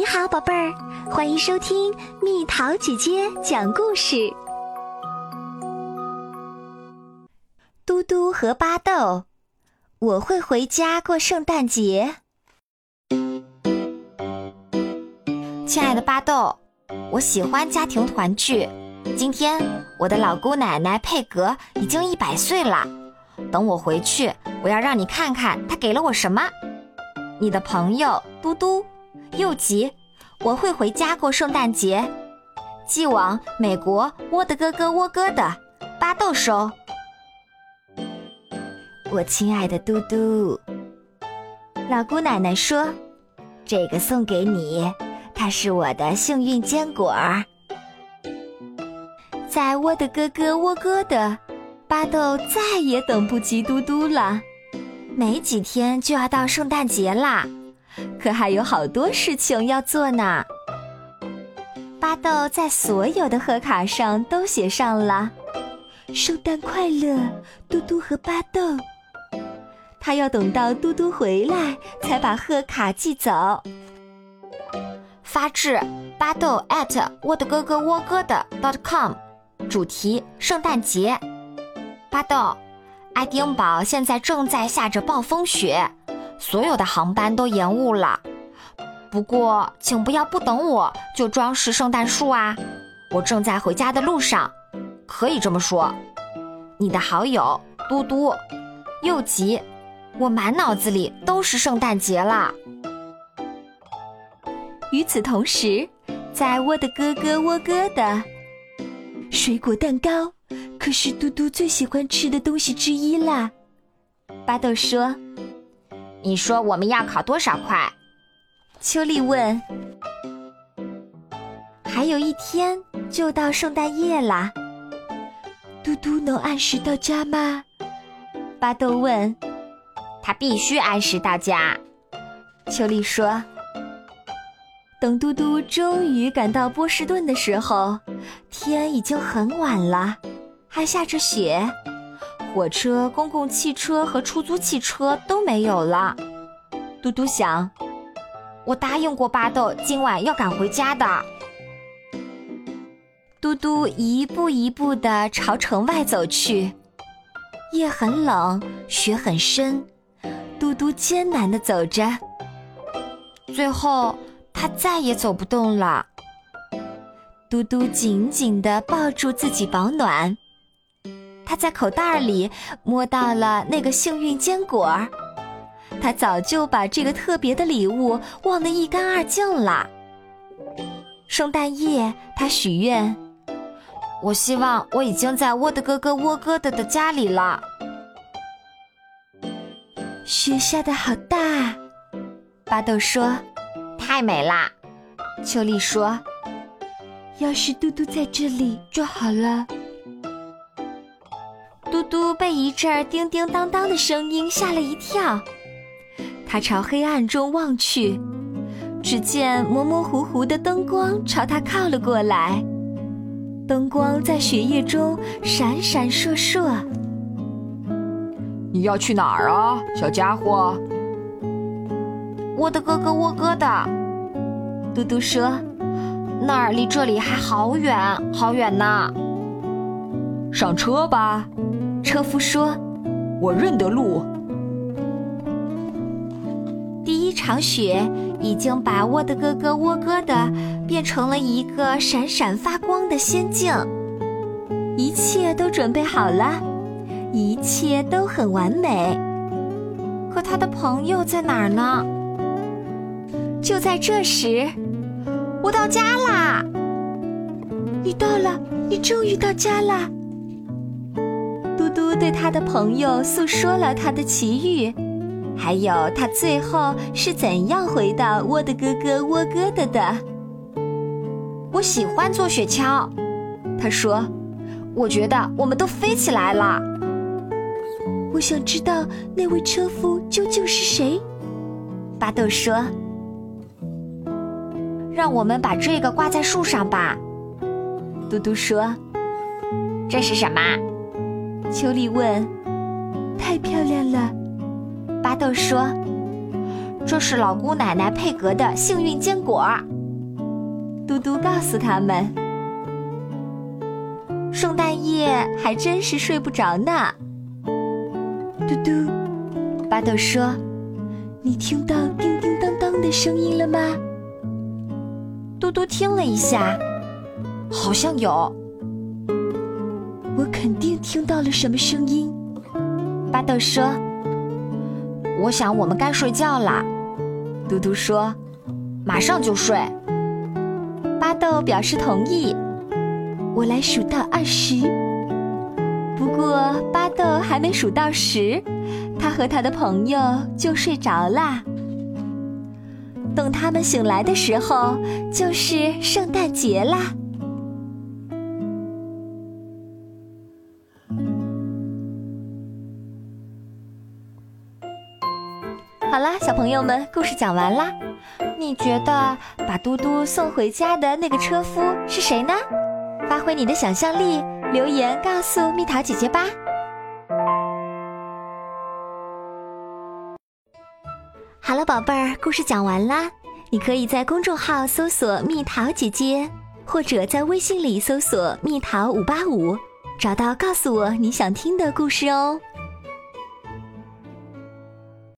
你好，宝贝儿，欢迎收听蜜桃姐姐讲故事。嘟嘟和巴豆，我会回家过圣诞节。亲爱的巴豆，我喜欢家庭团聚。今天我的老姑奶奶佩格已经一百岁了，等我回去，我要让你看看她给了我什么。你的朋友嘟嘟。又急，我会回家过圣诞节，寄往美国窝的哥哥窝哥的巴豆收。我亲爱的嘟嘟，老姑奶奶说：“这个送给你，它是我的幸运坚果。”在窝的哥哥窝哥的巴豆再也等不及嘟嘟了，没几天就要到圣诞节啦。可还有好多事情要做呢。巴豆在所有的贺卡上都写上了“圣诞快乐，嘟嘟和巴豆”。他要等到嘟嘟回来才把贺卡寄走。发至巴豆 at 我的哥哥窝哥的 dot com，主题圣诞节。巴豆，爱丁堡现在正在下着暴风雪。所有的航班都延误了，不过请不要不等我就装饰圣诞树啊！我正在回家的路上，可以这么说。你的好友嘟嘟，又急，我满脑子里都是圣诞节啦。与此同时，在我的哥哥窝哥的水果蛋糕，可是嘟嘟最喜欢吃的东西之一啦。巴豆说。你说我们要烤多少块？秋丽问。还有一天就到圣诞夜啦。嘟嘟能按时到家吗？巴豆问。他必须按时到家。秋丽说。等嘟嘟终于赶到波士顿的时候，天已经很晚了，还下着雪。火车、公共汽车和出租汽车都没有了。嘟嘟想，我答应过巴豆今晚要赶回家的。嘟嘟一步一步地朝城外走去。夜很冷，雪很深，嘟嘟艰难地走着。最后，他再也走不动了。嘟嘟紧紧地抱住自己保暖。他在口袋里摸到了那个幸运坚果，他早就把这个特别的礼物忘得一干二净了。圣诞夜，他许愿：“我希望我已经在窝的哥哥窝哥的的家里了。”雪下的好大，巴豆说：“太美啦。”秋丽说：“要是嘟嘟在这里就好了。”嘟嘟被一阵叮叮当当的声音吓了一跳，他朝黑暗中望去，只见模模糊糊的灯光朝他靠了过来，灯光在雪夜中闪闪烁烁。你要去哪儿啊，小家伙？我的哥哥窝哥的，嘟嘟说：“那儿离这里还好远好远呢。”上车吧。车夫说：“我认得路。”第一场雪已经把我的哥哥窝哥的变成了一个闪闪发光的仙境，一切都准备好了，一切都很完美。可他的朋友在哪儿呢？就在这时，我到家啦！你到了，你终于到家啦！嘟对他的朋友诉说了他的奇遇，还有他最后是怎样回到窝的哥哥窝哥的的。我喜欢坐雪橇，他说，我觉得我们都飞起来了。我想知道那位车夫究竟是谁。巴豆说：“让我们把这个挂在树上吧。”嘟嘟说：“这是什么？”秋丽问：“太漂亮了。”巴豆说：“这是老姑奶奶佩格的幸运坚果。嘟嘟告诉他们，圣诞夜还真是睡不着呢。嘟嘟，巴豆说：“你听到叮叮当当的声音了吗？”嘟嘟听了一下，好像有。我肯定听到了什么声音。巴豆说：“我想我们该睡觉啦。”嘟嘟说：“马上就睡。”巴豆表示同意。我来数到二十。不过巴豆还没数到十，他和他的朋友就睡着啦。等他们醒来的时候，就是圣诞节啦。好啦，小朋友们，故事讲完啦。你觉得把嘟嘟送回家的那个车夫是谁呢？发挥你的想象力，留言告诉蜜桃姐姐吧。好了，宝贝儿，故事讲完啦。你可以在公众号搜索“蜜桃姐姐”，或者在微信里搜索“蜜桃五八五”，找到告诉我你想听的故事哦。